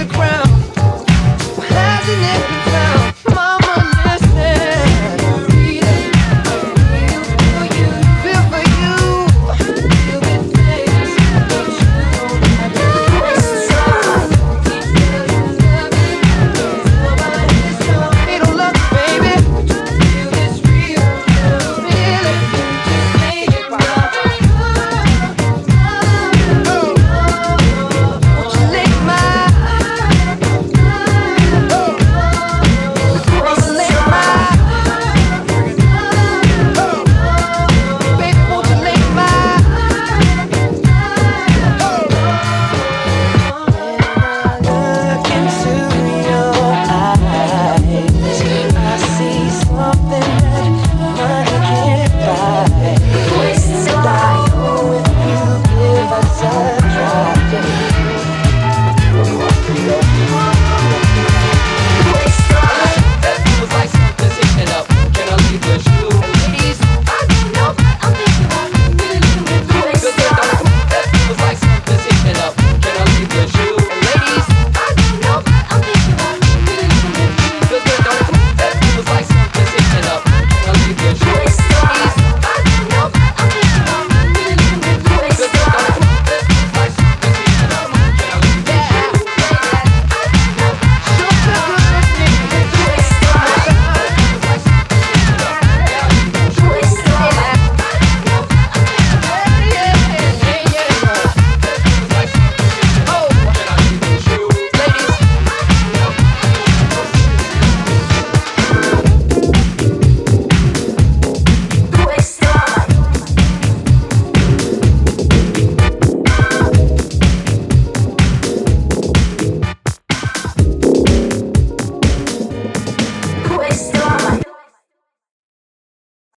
the crowd.